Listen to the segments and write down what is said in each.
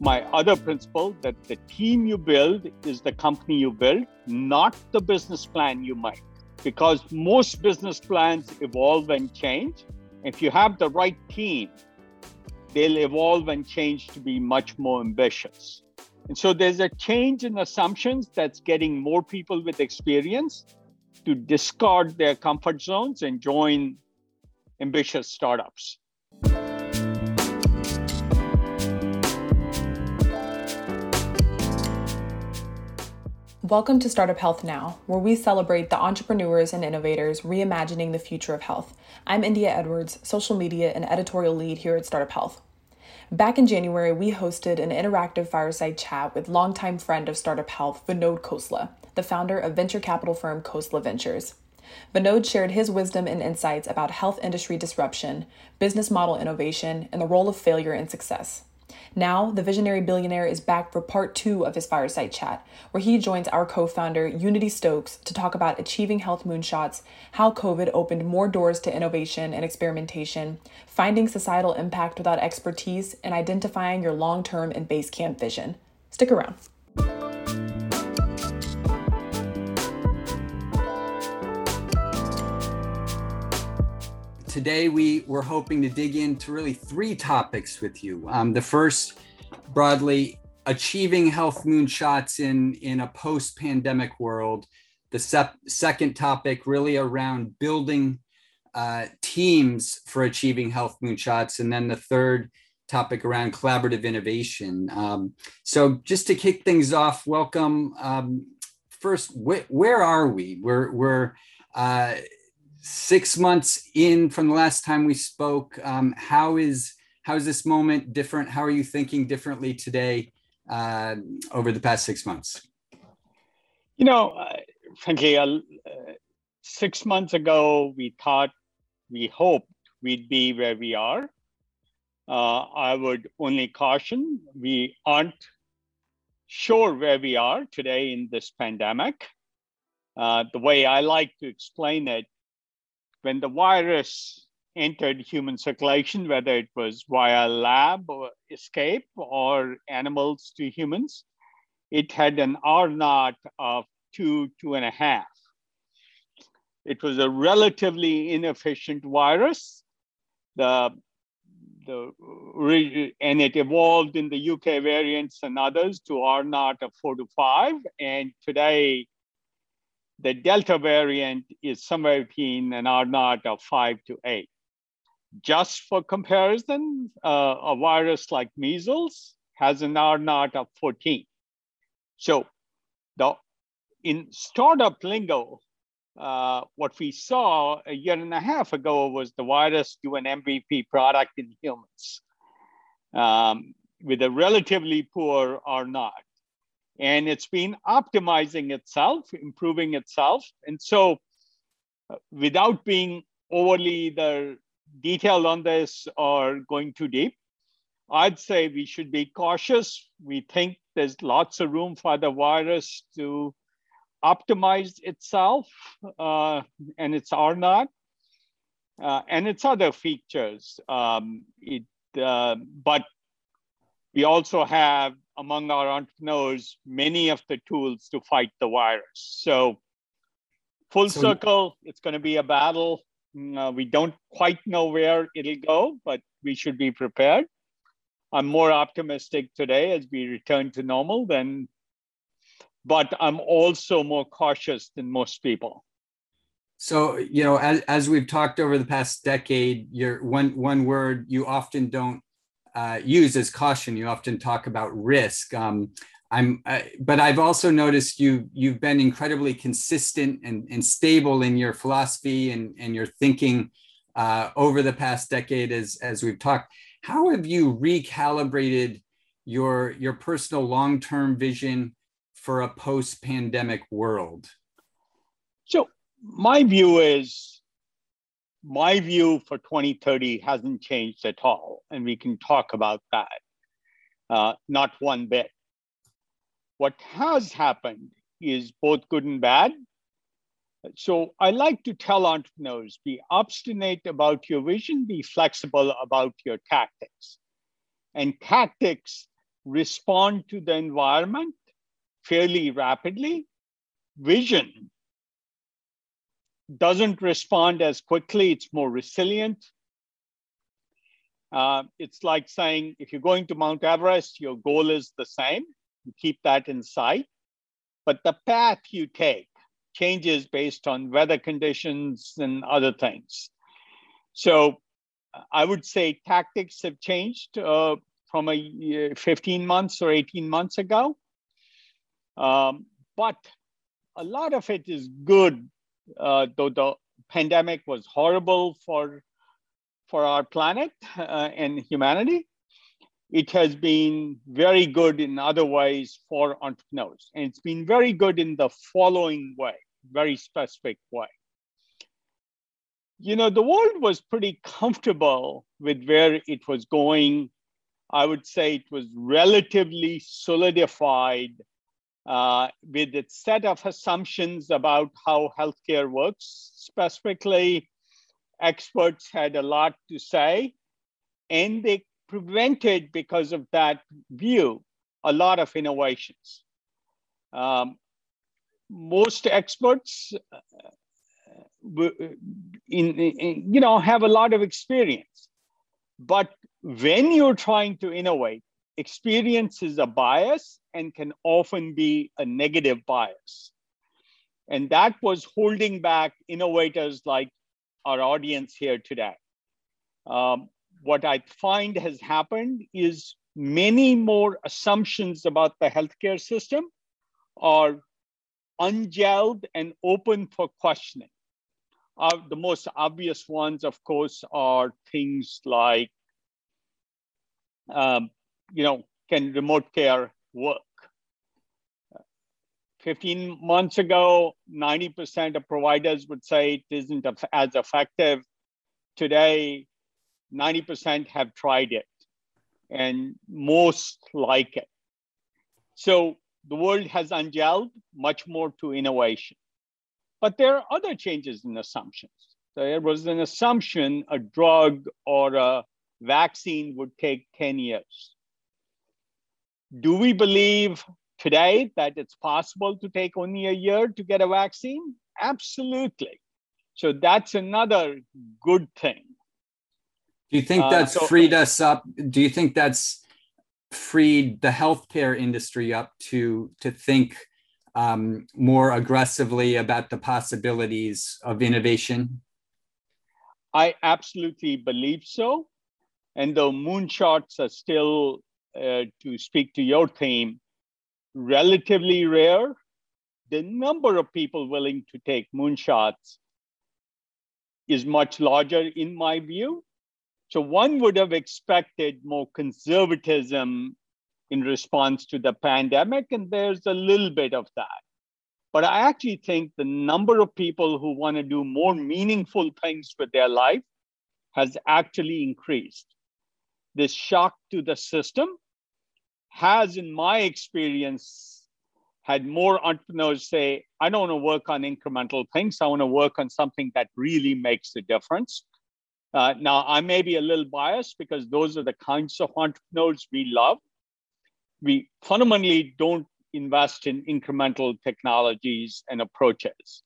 my other principle that the team you build is the company you build, not the business plan you make. Because most business plans evolve and change. If you have the right team, they'll evolve and change to be much more ambitious. And so there's a change in assumptions that's getting more people with experience to discard their comfort zones and join ambitious startups. Welcome to Startup Health Now, where we celebrate the entrepreneurs and innovators reimagining the future of health. I'm India Edwards, social media and editorial lead here at Startup Health. Back in January, we hosted an interactive fireside chat with longtime friend of Startup Health, Vinod Khosla, the founder of venture capital firm Khosla Ventures. Vinod shared his wisdom and insights about health industry disruption, business model innovation, and the role of failure in success. Now, the visionary billionaire is back for part two of his fireside chat, where he joins our co founder, Unity Stoakes, to talk about achieving health moonshots, how COVID opened more doors to innovation and experimentation, finding societal impact without expertise, and identifying your long term and base camp vision. Stick around. Today we were hoping to dig into really three topics with you. Um, the first, broadly, achieving health moonshots in in a post-pandemic world. The sep- second topic, really around building uh, teams for achieving health moonshots, and then the third topic around collaborative innovation. Um, so, just to kick things off, welcome. Um, first, wh- where are we? We're we're uh, six months in from the last time we spoke, um, how is how is this moment different? How are you thinking differently today uh, over the past six months? You know, uh, frankly, uh, six months ago, we thought, we hoped we'd be where we are. Uh, I would only caution we aren't sure where we are today in this pandemic. Uh, the way I like to explain it when the virus entered human circulation, whether it was via lab or escape or animals to humans, it had an R naught of two, two and a half. It was a relatively inefficient virus. The, the, and it evolved in the UK variants and others to R naught of four to five. And today, the Delta variant is somewhere between an R naught of five to eight. Just for comparison, uh, a virus like measles has an R naught of 14. So the, in startup lingo, uh, what we saw a year and a half ago was the virus do an MVP product in humans um, with a relatively poor R naught and it's been optimizing itself, improving itself. And so, uh, without being overly the detailed on this or going too deep, I'd say we should be cautious. We think there's lots of room for the virus to optimize itself uh, and its R naught uh, and its other features. Um, it, uh, but we also have among our entrepreneurs many of the tools to fight the virus. So, full so, circle, it's going to be a battle. Mm, uh, we don't quite know where it'll go, but we should be prepared. I'm more optimistic today as we return to normal than, but I'm also more cautious than most people. So, you know, as, as we've talked over the past decade, your one one word you often don't uh, use as caution. You often talk about risk. Um, I'm, uh, but I've also noticed you you've been incredibly consistent and, and stable in your philosophy and, and your thinking uh, over the past decade as as we've talked. How have you recalibrated your your personal long term vision for a post pandemic world? So my view is my view for 2030 hasn't changed at all, and we can talk about that. Uh, not one bit. What has happened is both good and bad. So I like to tell entrepreneurs be obstinate about your vision, be flexible about your tactics. And tactics respond to the environment fairly rapidly. Vision doesn't respond as quickly, it's more resilient. Uh, it's like saying if you're going to Mount Everest, your goal is the same, you keep that in sight, but the path you take changes based on weather conditions and other things. So I would say tactics have changed uh, from a 15 months or 18 months ago. Um, but a lot of it is good, uh, though the pandemic was horrible for, for our planet uh, and humanity. It has been very good in other ways for entrepreneurs. And it's been very good in the following way, very specific way. You know, the world was pretty comfortable with where it was going. I would say it was relatively solidified uh, with its set of assumptions about how healthcare works. Specifically, experts had a lot to say, and they prevented, because of that view, a lot of innovations. Um, most experts uh, in, in, you know have a lot of experience but when you're trying to innovate experience is a bias and can often be a negative bias. And that was holding back innovators like our audience here today. Um, what I find has happened is many more assumptions about the healthcare system are ungelled and open for questioning. Uh, the most obvious ones, of course, are things like, um, you know, can remote care work? 15 months ago, 90% of providers would say it isn't as effective. Today, 90% have tried it and most like it. So the world has ungelled much more to innovation. But there are other changes in assumptions. So there was an assumption a drug or a vaccine would take 10 years. Do we believe today that it's possible to take only a year to get a vaccine? Absolutely. So that's another good thing. Do you think uh, that's uh, so, freed us up? Do you think that's freed the healthcare industry up to to think um, more aggressively about the possibilities of innovation? I absolutely believe so. And though moonshots are still uh, to speak to your theme, relatively rare. The number of people willing to take moonshots is much larger, in my view. So one would have expected more conservatism in response to the pandemic, and there's a little bit of that. But I actually think the number of people who want to do more meaningful things with their life has actually increased. This shock to the system has, in my experience, had more entrepreneurs say, I don't want to work on incremental things. I want to work on something that really makes a difference. Uh, now, I may be a little biased because those are the kinds of entrepreneurs we love. We fundamentally don't invest in incremental technologies and approaches.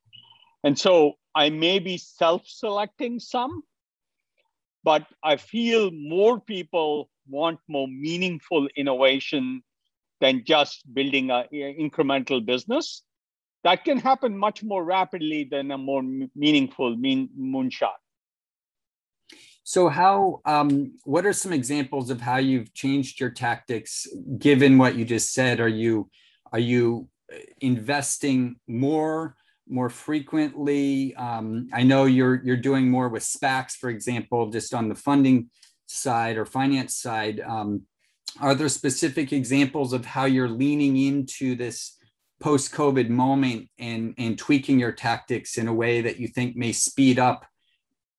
And so I may be self selecting some, but I feel more people want more meaningful innovation than just building an incremental business. That can happen much more rapidly than a more meaningful mean, moonshot. So, how? Um, what are some examples of how you've changed your tactics, given what you just said? Are you are you investing more, more frequently? Um, I know you're you're doing more with SPACs, for example, just on the funding side or finance side, um, are there specific examples of how you're leaning into this post-COVID moment and, and tweaking your tactics in a way that you think may speed up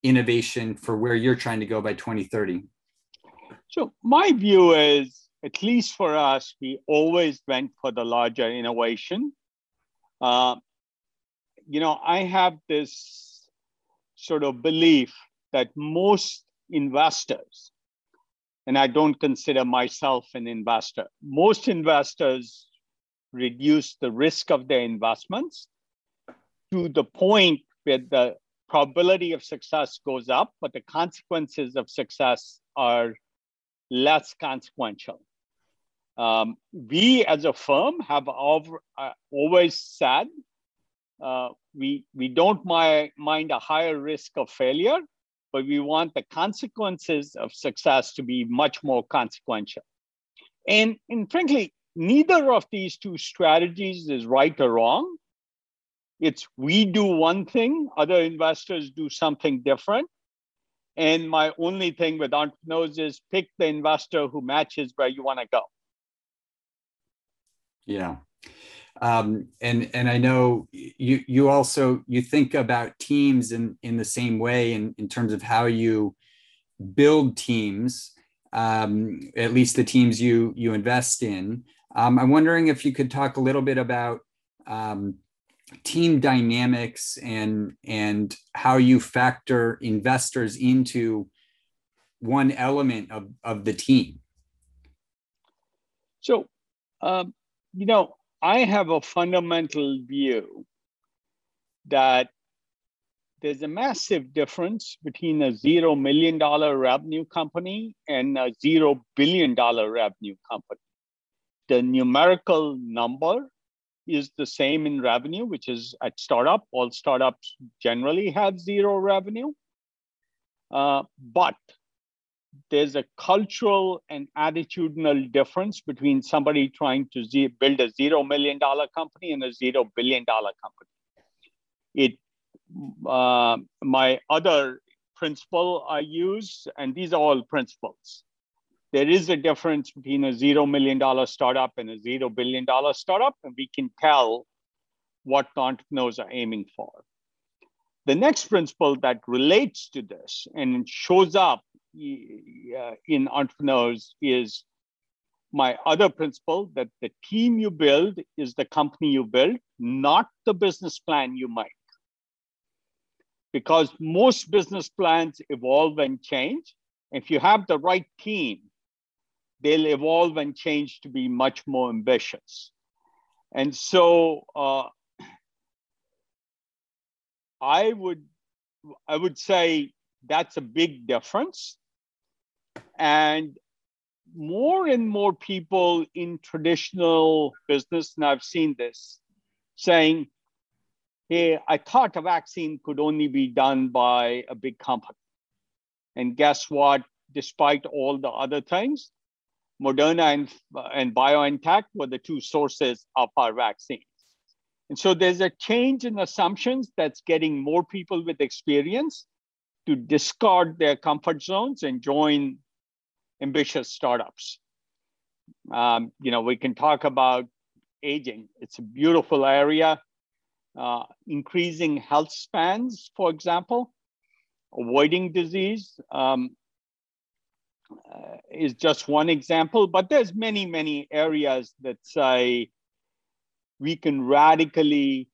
innovation for where you're trying to go by 2030? So my view is, at least for us, we always went for the larger innovation. Uh, you know, I have this sort of belief that most investors and I don't consider myself an investor. Most investors reduce the risk of their investments to the point where the probability of success goes up, but the consequences of success are less consequential. Um, we as a firm have uh, always said uh, we, we don't mi- mind a higher risk of failure, but we want the consequences of success to be much more consequential. And, and frankly, neither of these two strategies is right or wrong. It's we do one thing, other investors do something different. And my only thing with entrepreneurs is pick the investor who matches where you want to go. Yeah. Um, and and I know you you also you think about teams in in the same way in, in terms of how you build teams, um, at least the teams you you invest in. Um, I'm wondering if you could talk a little bit about um, team dynamics and and how you factor investors into one element of, of the team. So, um, you know, I have a fundamental view that there's a massive difference between a zero million dollar revenue company and a zero billion dollar revenue company. The numerical number is the same in revenue, which is at startup. All startups generally have zero revenue. Uh, but there's a cultural and attitudinal difference between somebody trying to build a zero million dollar company and a zero billion dollar company. It, uh, my other principle I use, and these are all principles. There is a difference between a zero million dollar startup and a zero billion dollar startup, and we can tell what entrepreneurs are aiming for. The next principle that relates to this and shows up in entrepreneurs is my other principle that the team you build is the company you build, not the business plan you make. Because most business plans evolve and change. If you have the right team, they'll evolve and change to be much more ambitious. And so uh, I would I would say that's a big difference. And more and more people in traditional business, and I've seen this, saying, hey, I thought a vaccine could only be done by a big company. And guess what? Despite all the other things, Moderna and, and BioNTech were the two sources of our vaccines. And so there's a change in assumptions that's getting more people with experience to discard their comfort zones and join ambitious startups. Um, you know, we can talk about aging. It's a beautiful area. Uh, increasing health spans, for example, avoiding disease um, uh, is just one example, but there's many, many areas that say we can radically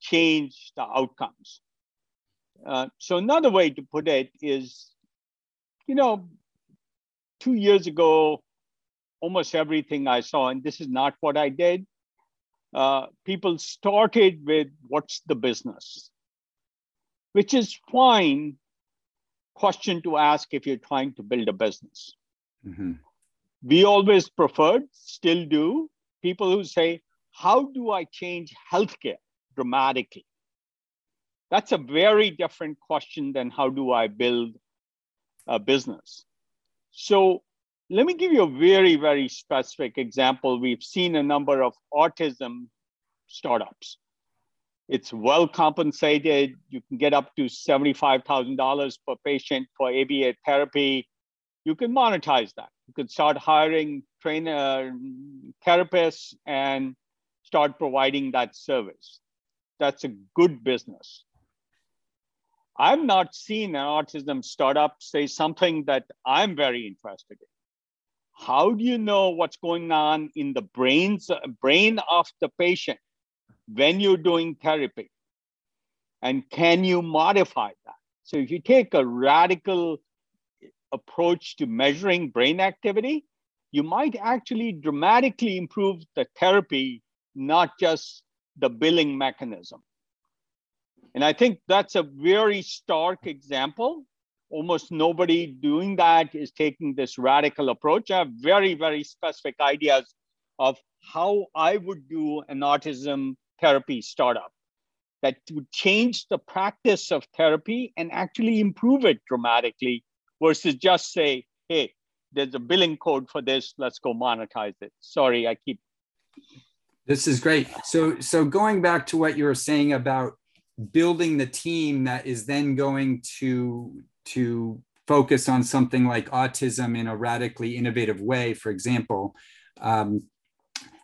change the outcomes. Uh, so another way to put it is, you know, two years ago, almost everything I saw, and this is not what I did, uh, people started with what's the business, which is fine question to ask if you're trying to build a business. Mm-hmm. We always preferred, still do, people who say, How do I change healthcare dramatically? That's a very different question than how do I build a business. So let me give you a very, very specific example. We've seen a number of autism startups. It's well compensated. You can get up to $75,000 per patient for ABA therapy. You can monetize that. You could start hiring trainer therapists and start providing that service. That's a good business. I've not seen an autism startup say something that I'm very interested in. How do you know what's going on in the brains, brain of the patient when you're doing therapy? And can you modify that? So if you take a radical approach to measuring brain activity, you might actually dramatically improve the therapy, not just the billing mechanism. And I think that's a very stark example. Almost nobody doing that is taking this radical approach. I have very, very specific ideas of how I would do an autism therapy startup that would change the practice of therapy and actually improve it dramatically versus just say, hey, there's a billing code for this, let's go monetize it. Sorry, I keep. This is great. So, so going back to what you were saying about building the team that is then going to to focus on something like autism in a radically innovative way, for example, um,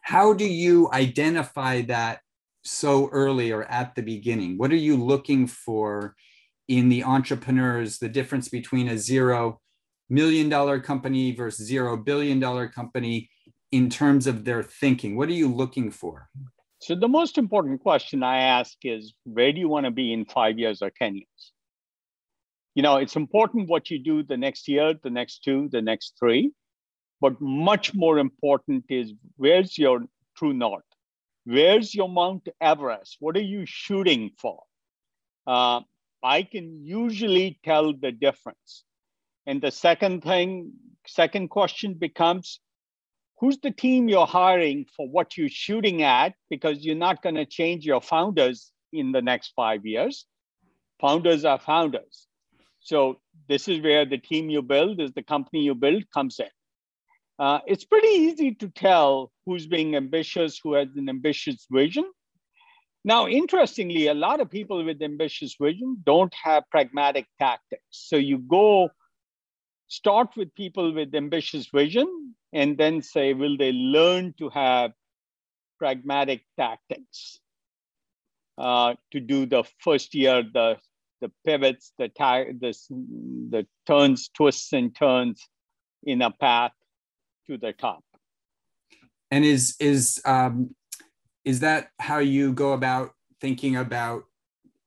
how do you identify that so early or at the beginning? What are you looking for in the entrepreneurs, the difference between a zero million dollar company versus zero billion dollar company in terms of their thinking? What are you looking for? So, the most important question I ask is where do you want to be in five years or 10 years? You know, it's important what you do the next year, the next two, the next three. But much more important is where's your true north? Where's your Mount Everest? What are you shooting for? Uh, I can usually tell the difference. And the second thing, second question becomes who's the team you're hiring for what you're shooting at? Because you're not going to change your founders in the next five years. Founders are founders. So this is where the team you build is the company you build comes in. Uh, it's pretty easy to tell who's being ambitious, who has an ambitious vision. Now, interestingly, a lot of people with ambitious vision don't have pragmatic tactics. So you go start with people with ambitious vision and then say, will they learn to have pragmatic tactics uh, to do the first year, the, the pivots, the, the, the turns, twists, and turns in a path to the top. And is is um, is that how you go about thinking about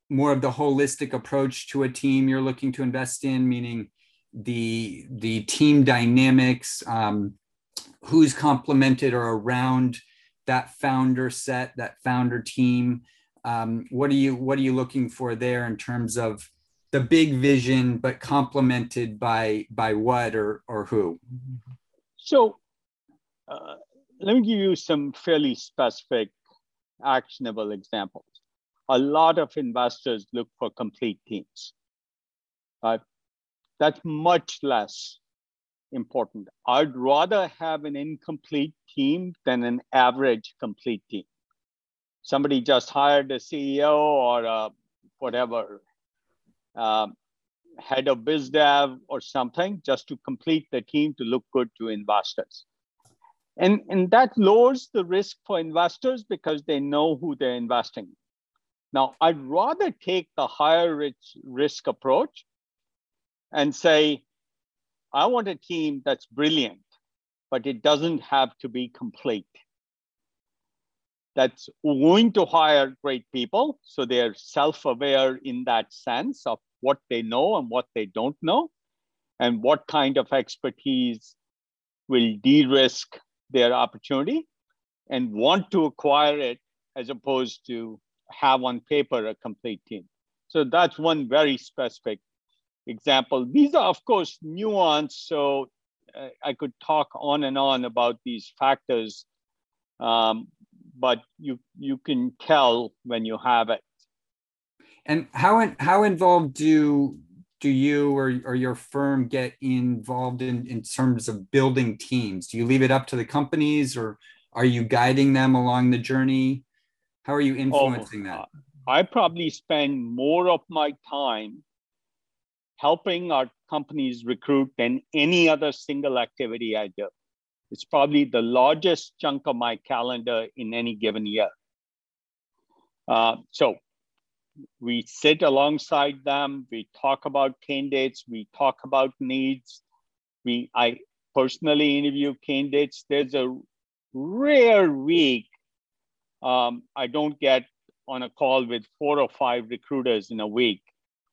more of the holistic approach to a team you're looking to invest in, meaning the the team dynamics, um, who's complemented or around that founder set, that founder team. Um, what are you what are you looking for there in terms of the big vision, but complemented by by what or or who? So uh, let me give you some fairly specific, actionable examples. A lot of investors look for complete teams. Uh, that's much less important. I'd rather have an incomplete team than an average complete team. Somebody just hired a CEO or a whatever, um, head of biz dev or something just to complete the team to look good to investors. And, and that lowers the risk for investors because they know who they're investing. Now, I'd rather take the higher risk approach and say, I want a team that's brilliant, but it doesn't have to be complete. That's going to hire great people. So they're self aware in that sense of what they know and what they don't know, and what kind of expertise will de risk their opportunity and want to acquire it as opposed to have on paper a complete team. So that's one very specific example. These are, of course, nuanced. So uh, I could talk on and on about these factors, um, but you you can tell when you have it. And how how involved do do you or, or your firm get involved in in terms of building teams? Do you leave it up to the companies, or are you guiding them along the journey? How are you influencing oh, that? I probably spend more of my time helping our companies recruit than any other single activity I do. It's probably the largest chunk of my calendar in any given year. Uh, so we sit alongside them, we talk about candidates, we talk about needs. We I personally interview candidates. There's a rare week um, I don't get on a call with four or five recruiters in a week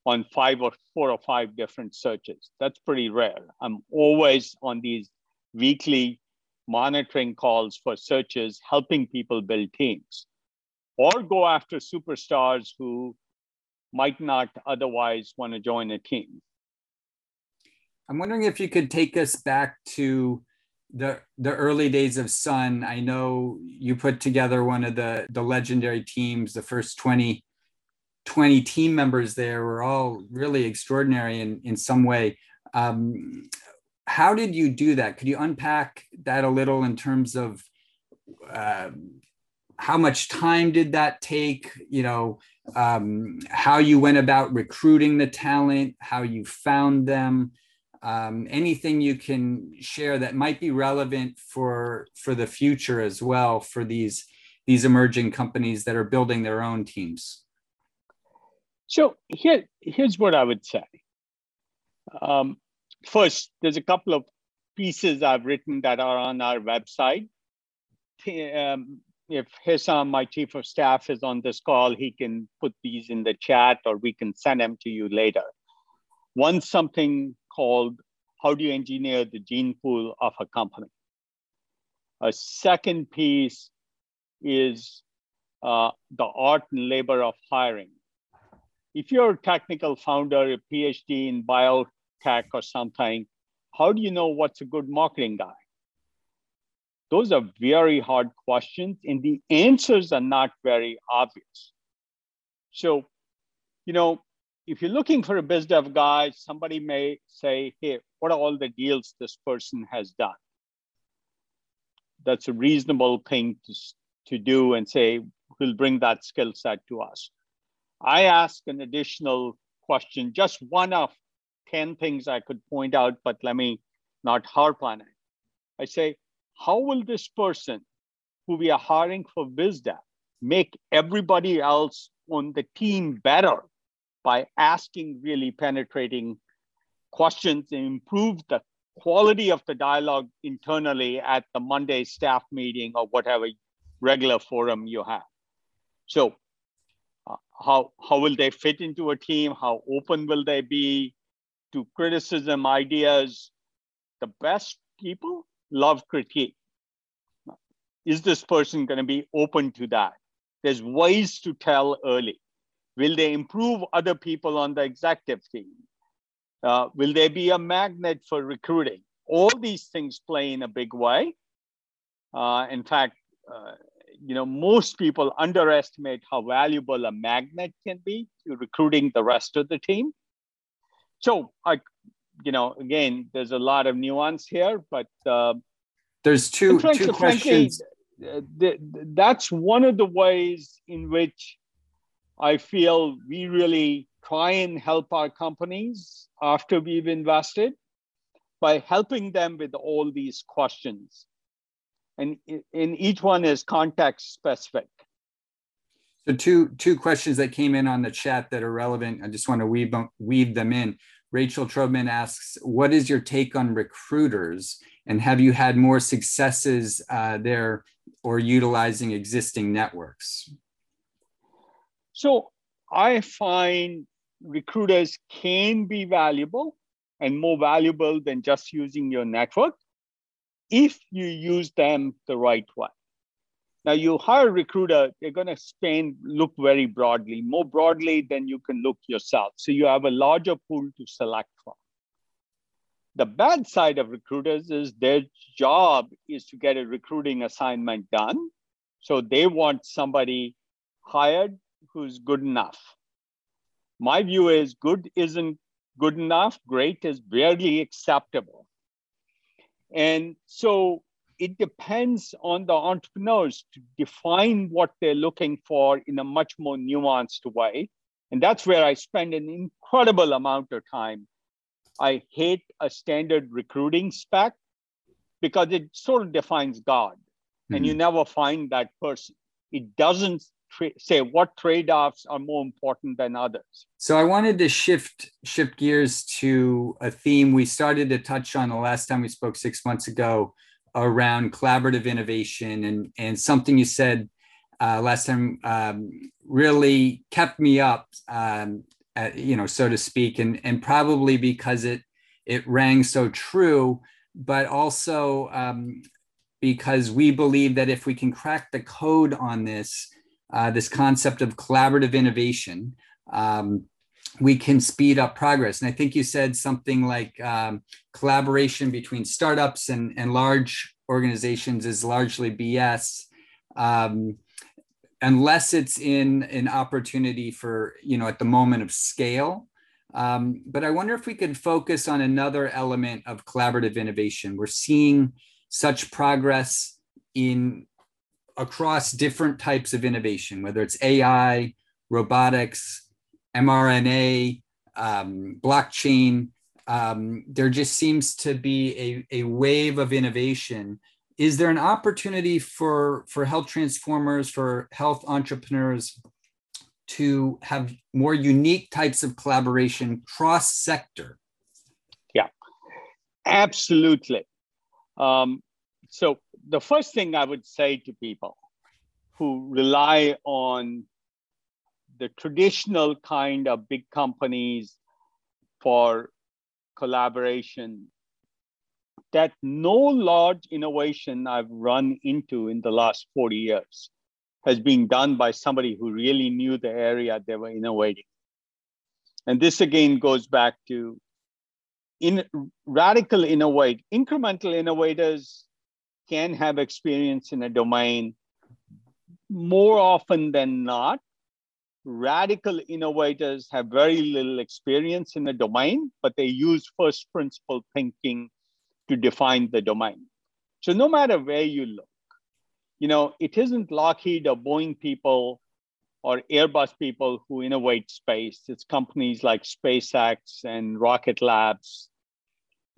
on five or four or five different searches. That's pretty rare. I'm always on these weekly monitoring calls for searches, helping people build teams, or go after superstars who might not otherwise want to join a team. I'm wondering if you could take us back to the the early days of Sun. I know you put together one of the the legendary teams, the first 20 20 team members there were all really extraordinary in, in some way. Um, how did you do that? Could you unpack that a little in terms of uh, how much time did that take? You know, um, how you went about recruiting the talent, how you found them, um, anything you can share that might be relevant for for the future as well for these these emerging companies that are building their own teams. So here, here's what I would say. Um, first, there's a couple of pieces I've written that are on our website. Um, if Hesam, my chief of staff, is on this call, he can put these in the chat or we can send them to you later. One something called How do you engineer the gene pool of a company? A second piece is uh, the art and labor of hiring. If you're a technical founder, a PhD in biotech or something, how do you know what's a good marketing guy? Those are very hard questions, and the answers are not very obvious. So, you know, if you're looking for a biz dev guy, somebody may say, hey, what are all the deals this person has done? That's a reasonable thing to, to do and say, we'll bring that skill set to us. I ask an additional question, just one of 10 things I could point out, but let me not harp on it. I say, how will this person who we are hiring for BizDev make everybody else on the team better by asking really penetrating questions and improve the quality of the dialogue internally at the Monday staff meeting or whatever regular forum you have. So how, how will they fit into a team? How open will they be to criticism, ideas? The best people love critique. Is this person going to be open to that? There's ways to tell early. Will they improve other people on the executive team? Uh, will they be a magnet for recruiting? All these things play in a big way. Uh, in fact, uh, you know, most people underestimate how valuable a magnet can be to recruiting the rest of the team. So, I, you know, again, there's a lot of nuance here, but uh, there's two two questions. Frankly, uh, that's one of the ways in which I feel we really try and help our companies after we've invested by helping them with all these questions. And in each one is context specific. So two two questions that came in on the chat that are relevant. I just want to weave weave them in. Rachel Trobman asks, "What is your take on recruiters, and have you had more successes uh, there or utilizing existing networks?" So I find recruiters can be valuable and more valuable than just using your network if you use them the right way. Now you hire a recruiter, they're going to spend look very broadly, more broadly than you can look yourself. So you have a larger pool to select from. The bad side of recruiters is their job is to get a recruiting assignment done. So they want somebody hired who's good enough. My view is good isn't good enough, great is barely acceptable. And so it depends on the entrepreneurs to define what they're looking for in a much more nuanced way. And that's where I spend an incredible amount of time. I hate a standard recruiting spec because it sort of defines God, mm-hmm. and you mm-hmm. never find that person. It doesn't tra- say what trade-offs are more important than others? So i wanted to shift shift gears to a theme we started to touch on the last time we spoke six months ago around collaborative innovation and and something you said uh, last time um, really kept me up um, uh, you know, so to speak, and and probably because it it rang so true, but also um, because we believe that if we can crack the code on this, uh, this concept of collaborative innovation, um, we can speed up progress. And I think you said something like um, collaboration between startups and, and large organizations is largely BS. Um, unless it's in an opportunity for, you know, at the moment of scale. Um, but I wonder if we could focus on another element of collaborative innovation. We're seeing such progress in across different types of innovation, whether it's AI, robotics, mRNA, um, blockchain. Um, there just seems to be a, a wave of innovation is there an opportunity for for health transformers for health entrepreneurs to have more unique types of collaboration cross sector yeah absolutely um, so the first thing i would say to people who rely on the traditional kind of big companies for collaboration that no large innovation I've run into in the last 40 years has been done by somebody who really knew the area they were innovating. And this again goes back to in radical innovate, incremental innovators can have experience in a domain more often than not. Radical innovators have very little experience in a domain, but they use first principle thinking to define the domain. So no matter where you look, you know, it isn't Lockheed or Boeing people or Airbus people who innovate space. It's companies like SpaceX and Rocket Labs.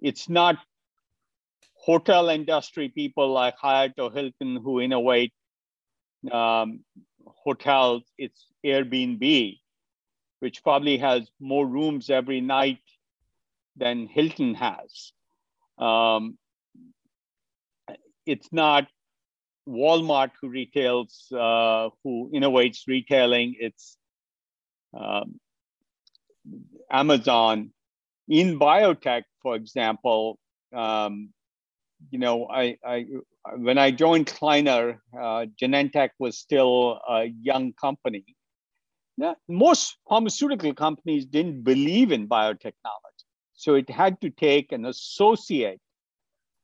It's not hotel industry people like Hyatt or Hilton who innovate um, hotels. It's Airbnb, which probably has more rooms every night than Hilton has. Um, it's not Walmart who retails, uh, who innovates retailing. It's um, Amazon. In biotech, for example, um, you know, I, I when I joined Kleiner, uh, Genentech was still a young company. Most pharmaceutical companies didn't believe in biotechnology. So it had to take an associate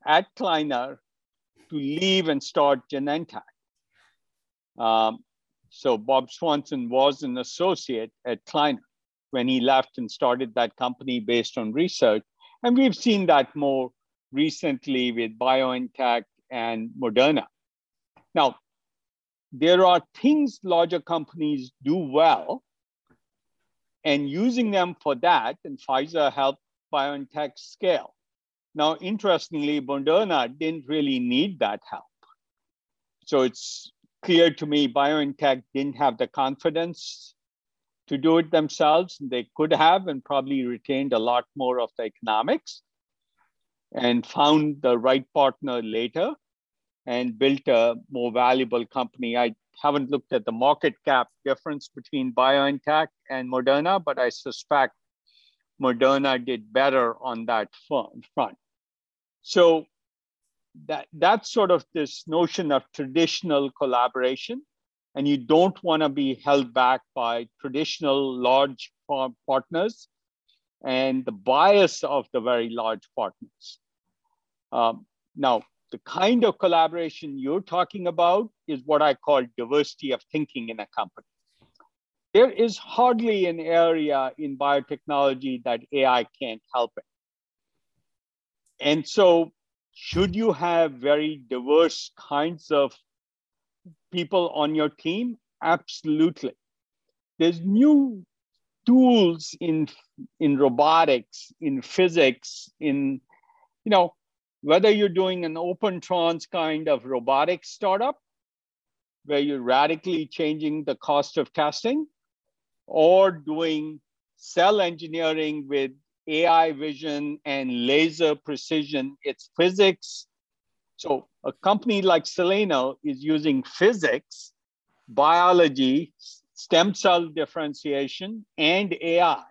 at Kleiner to leave and start Genentech. Um, so Bob Swanson was an associate at Kleiner when he left and started that company based on research. And we've seen that more recently with BioNTech and Moderna. Now, there are things larger companies do well, and using them for that, and Pfizer helped BioNTech scale. Now, interestingly, Moderna didn't really need that help. So it's clear to me BioNTech didn't have the confidence to do it themselves. They could have and probably retained a lot more of the economics and found the right partner later and built a more valuable company. I haven't looked at the market cap difference between BioNTech and Moderna, but I suspect Moderna did better on that front. So that that's sort of this notion of traditional collaboration, and you don't want to be held back by traditional large partners and the bias of the very large partners. Um, now, the kind of collaboration you're talking about is what I call diversity of thinking in a company there is hardly an area in biotechnology that AI can't help it. And so, should you have very diverse kinds of people on your team? Absolutely. There's new tools in in robotics, in physics, in you know, whether you're doing an Opentrons kind of robotics startup where you're radically changing the cost of testing or doing cell engineering with AI vision and laser precision. It's physics. So a company like Cellino is using physics, biology, stem cell differentiation and AI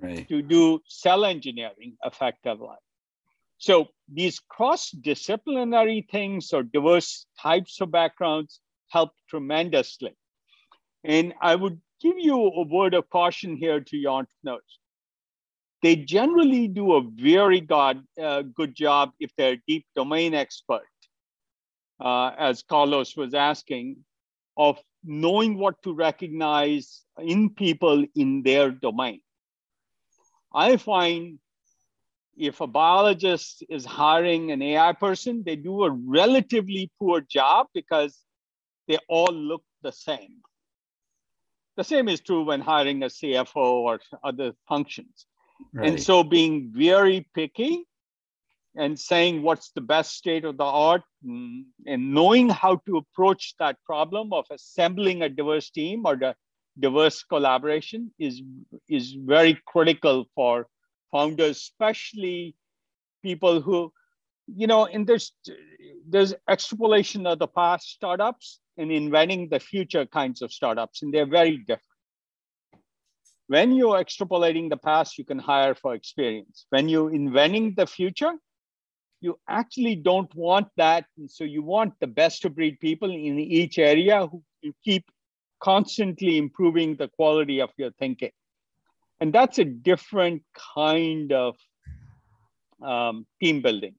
right. to do cell engineering effectively. So these cross-disciplinary things or diverse types of backgrounds help tremendously. And I would give you a word of caution here to your entrepreneurs. They generally do a very good, uh, good job if they're deep domain expert, uh, as Carlos was asking, of knowing what to recognize in people in their domain. I find if a biologist is hiring an AI person, they do a relatively poor job because they all look the same. The same is true when hiring a CFO or other functions. Right. And so being very picky and saying what's the best state of the art and, and knowing how to approach that problem of assembling a diverse team or the diverse collaboration is, is very critical for founders, especially people who, you know, in this, there's extrapolation of the past startups and inventing the future kinds of startups, and they're very different. When you're extrapolating the past, you can hire for experience. When you're inventing the future, you actually don't want that. And so you want the best of breed people in each area who keep constantly improving the quality of your thinking. And that's a different kind of um, team building.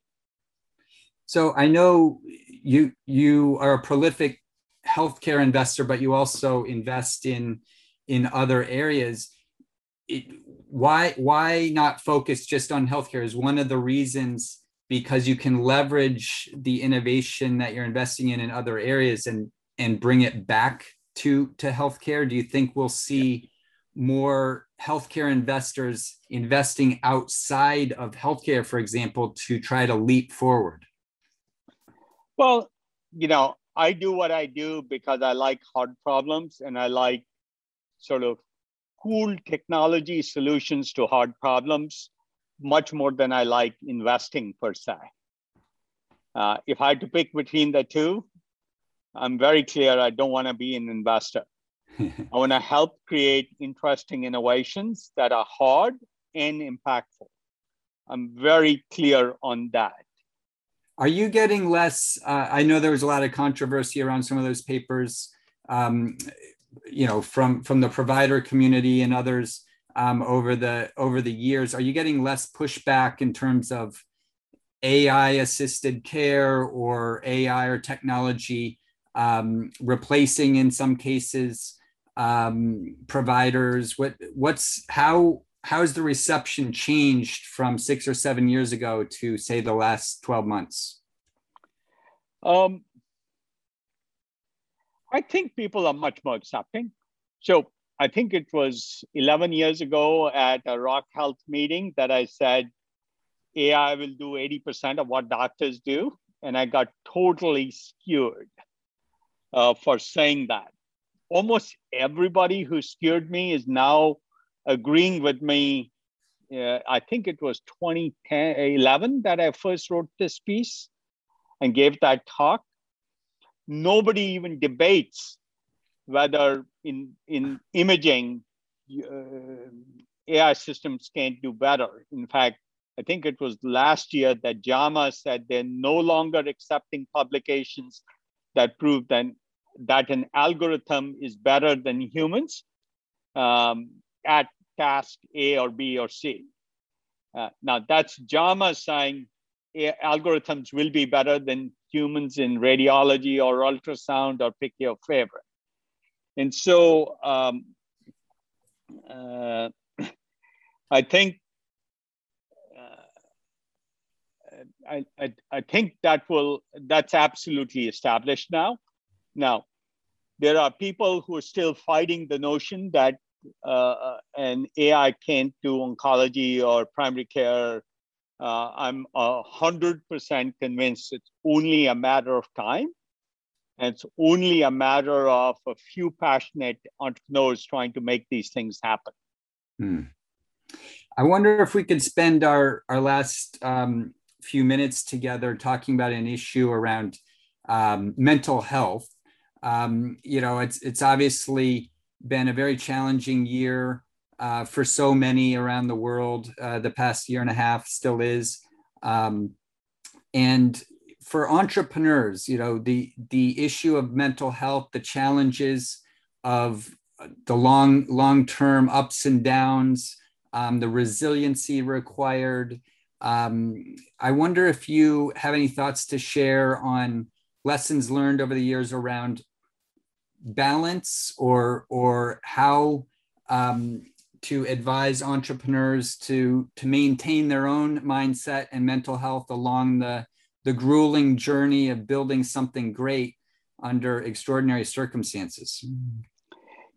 So i know you you are a prolific healthcare investor but you also invest in in other areas. It, why why not focus just on healthcare is one of the reasons because you can leverage the innovation that you're investing in in other areas and and bring it back to to healthcare? Do you think we'll see more healthcare investors investing outside of healthcare, for example, to try to leap forward? Well, you know, I do what I do because I like hard problems and I like sort of cool technology solutions to hard problems much more than I like investing per se. Uh, if I had to pick between the two, I'm very clear I don't want to be an investor. I want to help create interesting innovations that are hard and impactful. I'm very clear on that. Are you getting less? Uh, I know there was a lot of controversy around some of those papers, um, you know, from from the provider community and others um, over the over the years. Are you getting less pushback in terms of AI assisted care or AI or technology um, replacing in some cases um, providers? What what's how how has the reception changed from six or seven years ago to say the last 12 months? Um, I think people are much more accepting. So I think it was 11 years ago at a Rock Health meeting that I said AI will do 80% of what doctors do. And I got totally skewered uh, for saying that almost everybody who scared me is now agreeing with me. Uh, I think it was 2011 that I first wrote this piece and gave that talk. Nobody even debates whether in, in imaging, uh, AI systems can't do better. In fact, I think it was last year that JAMA said they're no longer accepting publications that prove that that an algorithm is better than humans um, at task A or B or C. Uh, now that's JAMA saying algorithms will be better than humans in radiology or ultrasound or pick your favorite. And so um, uh, I think uh, I, I, I think that will that's absolutely established now. Now, there are people who are still fighting the notion that uh, an AI can't do oncology or primary care. Uh, I'm a hundred percent convinced it's only a matter of time. And it's only a matter of a few passionate entrepreneurs trying to make these things happen. Hmm. I wonder if we could spend our, our last um, few minutes together talking about an issue around um, mental health um, you know, it's it's obviously been a very challenging year uh, for so many around the world. Uh, the past year and a half still is. Um, and for entrepreneurs, you know, the the issue of mental health, the challenges of the long long term ups and downs, um, the resiliency required. Um, I wonder if you have any thoughts to share on lessons learned over the years around balance or or how um, to advise entrepreneurs to to maintain their own mindset and mental health along the the grueling journey of building something great under extraordinary circumstances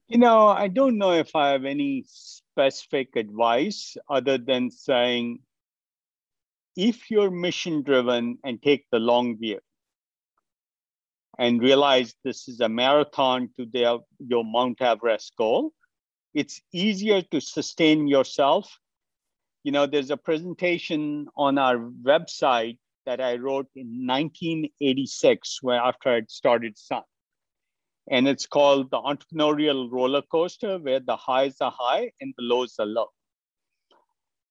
you know i don't know if i have any specific advice other than saying if you're mission driven and take the long view and realize this is a marathon to your Mount Everest goal, it's easier to sustain yourself. You know, there's a presentation on our website that I wrote in 1986, where after I'd started Sun. And it's called the entrepreneurial roller coaster, where the highs are high and the lows are low.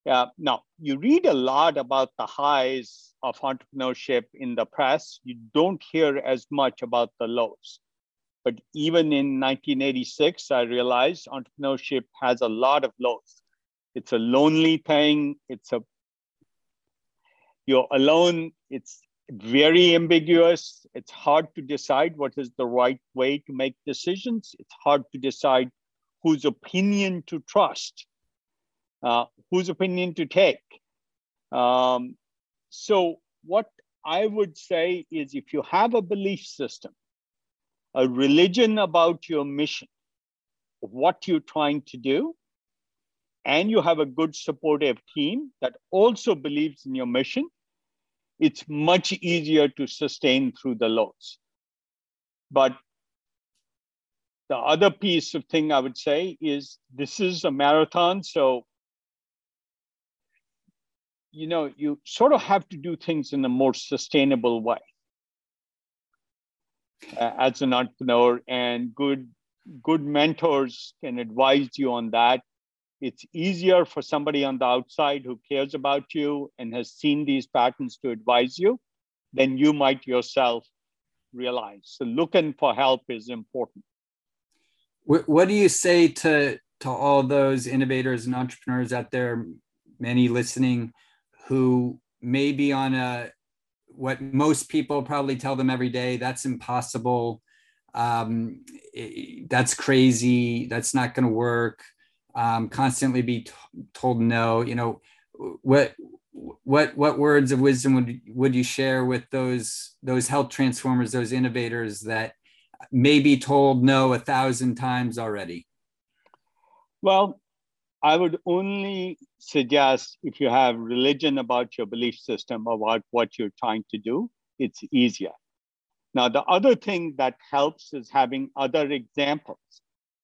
Yeah, now you read a lot about the highs of entrepreneurship in the press. You don't hear as much about the lows. But even in 1986, I realized entrepreneurship has a lot of lows. It's a lonely thing. It's a, you're alone. It's very ambiguous. It's hard to decide what is the right way to make decisions. It's hard to decide whose opinion to trust, uh, whose opinion to take. Um, so, what I would say is if you have a belief system, a religion about your mission, what you're trying to do, and you have a good supportive team that also believes in your mission, it's much easier to sustain through the lows. But the other piece of thing I would say is this is a marathon. So, you know, you sort of have to do things in a more sustainable way uh, as an entrepreneur and good good mentors can advise you on that it's easier for somebody on the outside who cares about you and has seen these patterns to advise you than you might yourself realize. So looking for help is important. What, do you say to to all those innovators and entrepreneurs out there many listening who may be on a what most people probably tell them every day that's impossible. Um, that's crazy. That's not going to work um, constantly be t- told no you know what what what words of wisdom would would you share with those those health transformers those innovators that may be told no a thousand times already well I would only suggest if you have religion about your belief system, about what you're trying to do, it's easier. Now, the other thing that helps is having other examples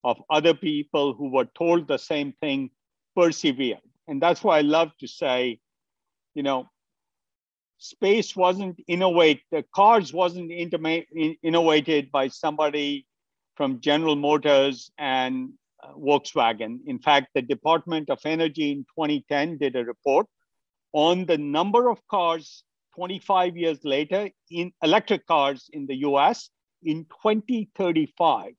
of other people who were told the same thing, persevered. And that's why I love to say, you know, space wasn't innovated, the cars wasn't innovated by somebody from General Motors and uh, Volkswagen. In fact, the Department of Energy in 2010 did a report on the number of cars 25 years later in electric cars in the US in 2035.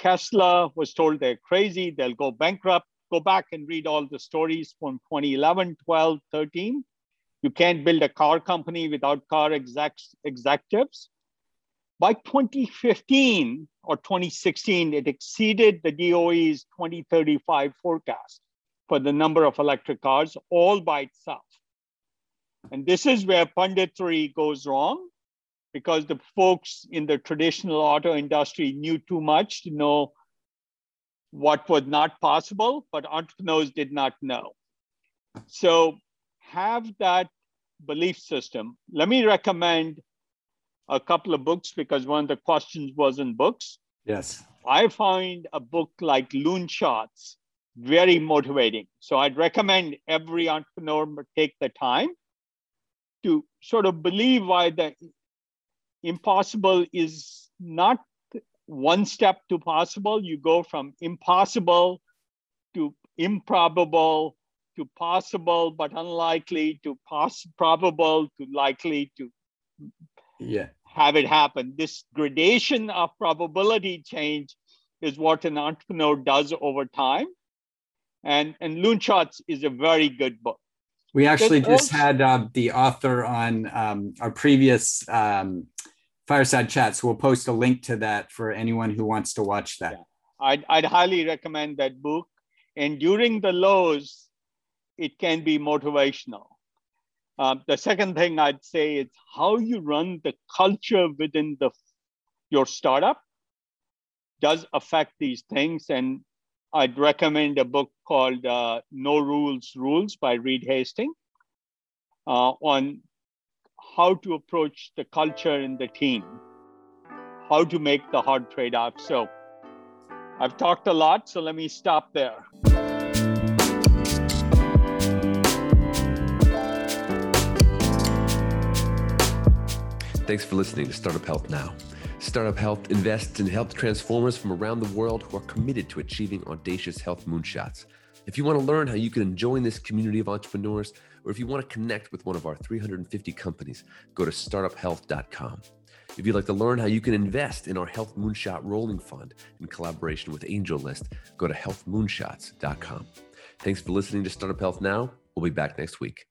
Tesla was told they're crazy, they'll go bankrupt. Go back and read all the stories from 2011, 12, 13. You can't build a car company without car execs, executives. By 2015 or 2016, it exceeded the DOE's 2035 forecast for the number of electric cars all by itself. And this is where punditry goes wrong because the folks in the traditional auto industry knew too much to know what was not possible, but entrepreneurs did not know. So have that belief system. Let me recommend a couple of books because one of the questions was in books. Yes. I find a book like Loonshots very motivating. So I'd recommend every entrepreneur take the time to sort of believe why the impossible is not one step to possible. You go from impossible to improbable to possible but unlikely to poss- probable to likely to yeah have it happen. This gradation of probability change is what an entrepreneur does over time. And, and Loonshots is a very good book. We actually just had uh, the author on um, our previous um, fireside chat. So we'll post a link to that for anyone who wants to watch that. Yeah. I'd, I'd highly recommend that book. And during the lows, it can be motivational. Um, the second thing I'd say is how you run the culture within the your startup does affect these things. And I'd recommend a book called uh, No Rules Rules by Reed Hastings uh, on how to approach the culture in the team, how to make the hard trade offs. So I've talked a lot, so let me stop there. Thanks for listening to Startup Health Now. Startup Health invests in health transformers from around the world who are committed to achieving audacious health moonshots. If you want to learn how you can join this community of entrepreneurs, or if you want to connect with one of our 350 companies, go to startuphealth.com. If you'd like to learn how you can invest in our Health Moonshot Rolling Fund in collaboration with AngelList, go to healthmoonshots.com. Thanks for listening to Startup Health Now. We'll be back next week.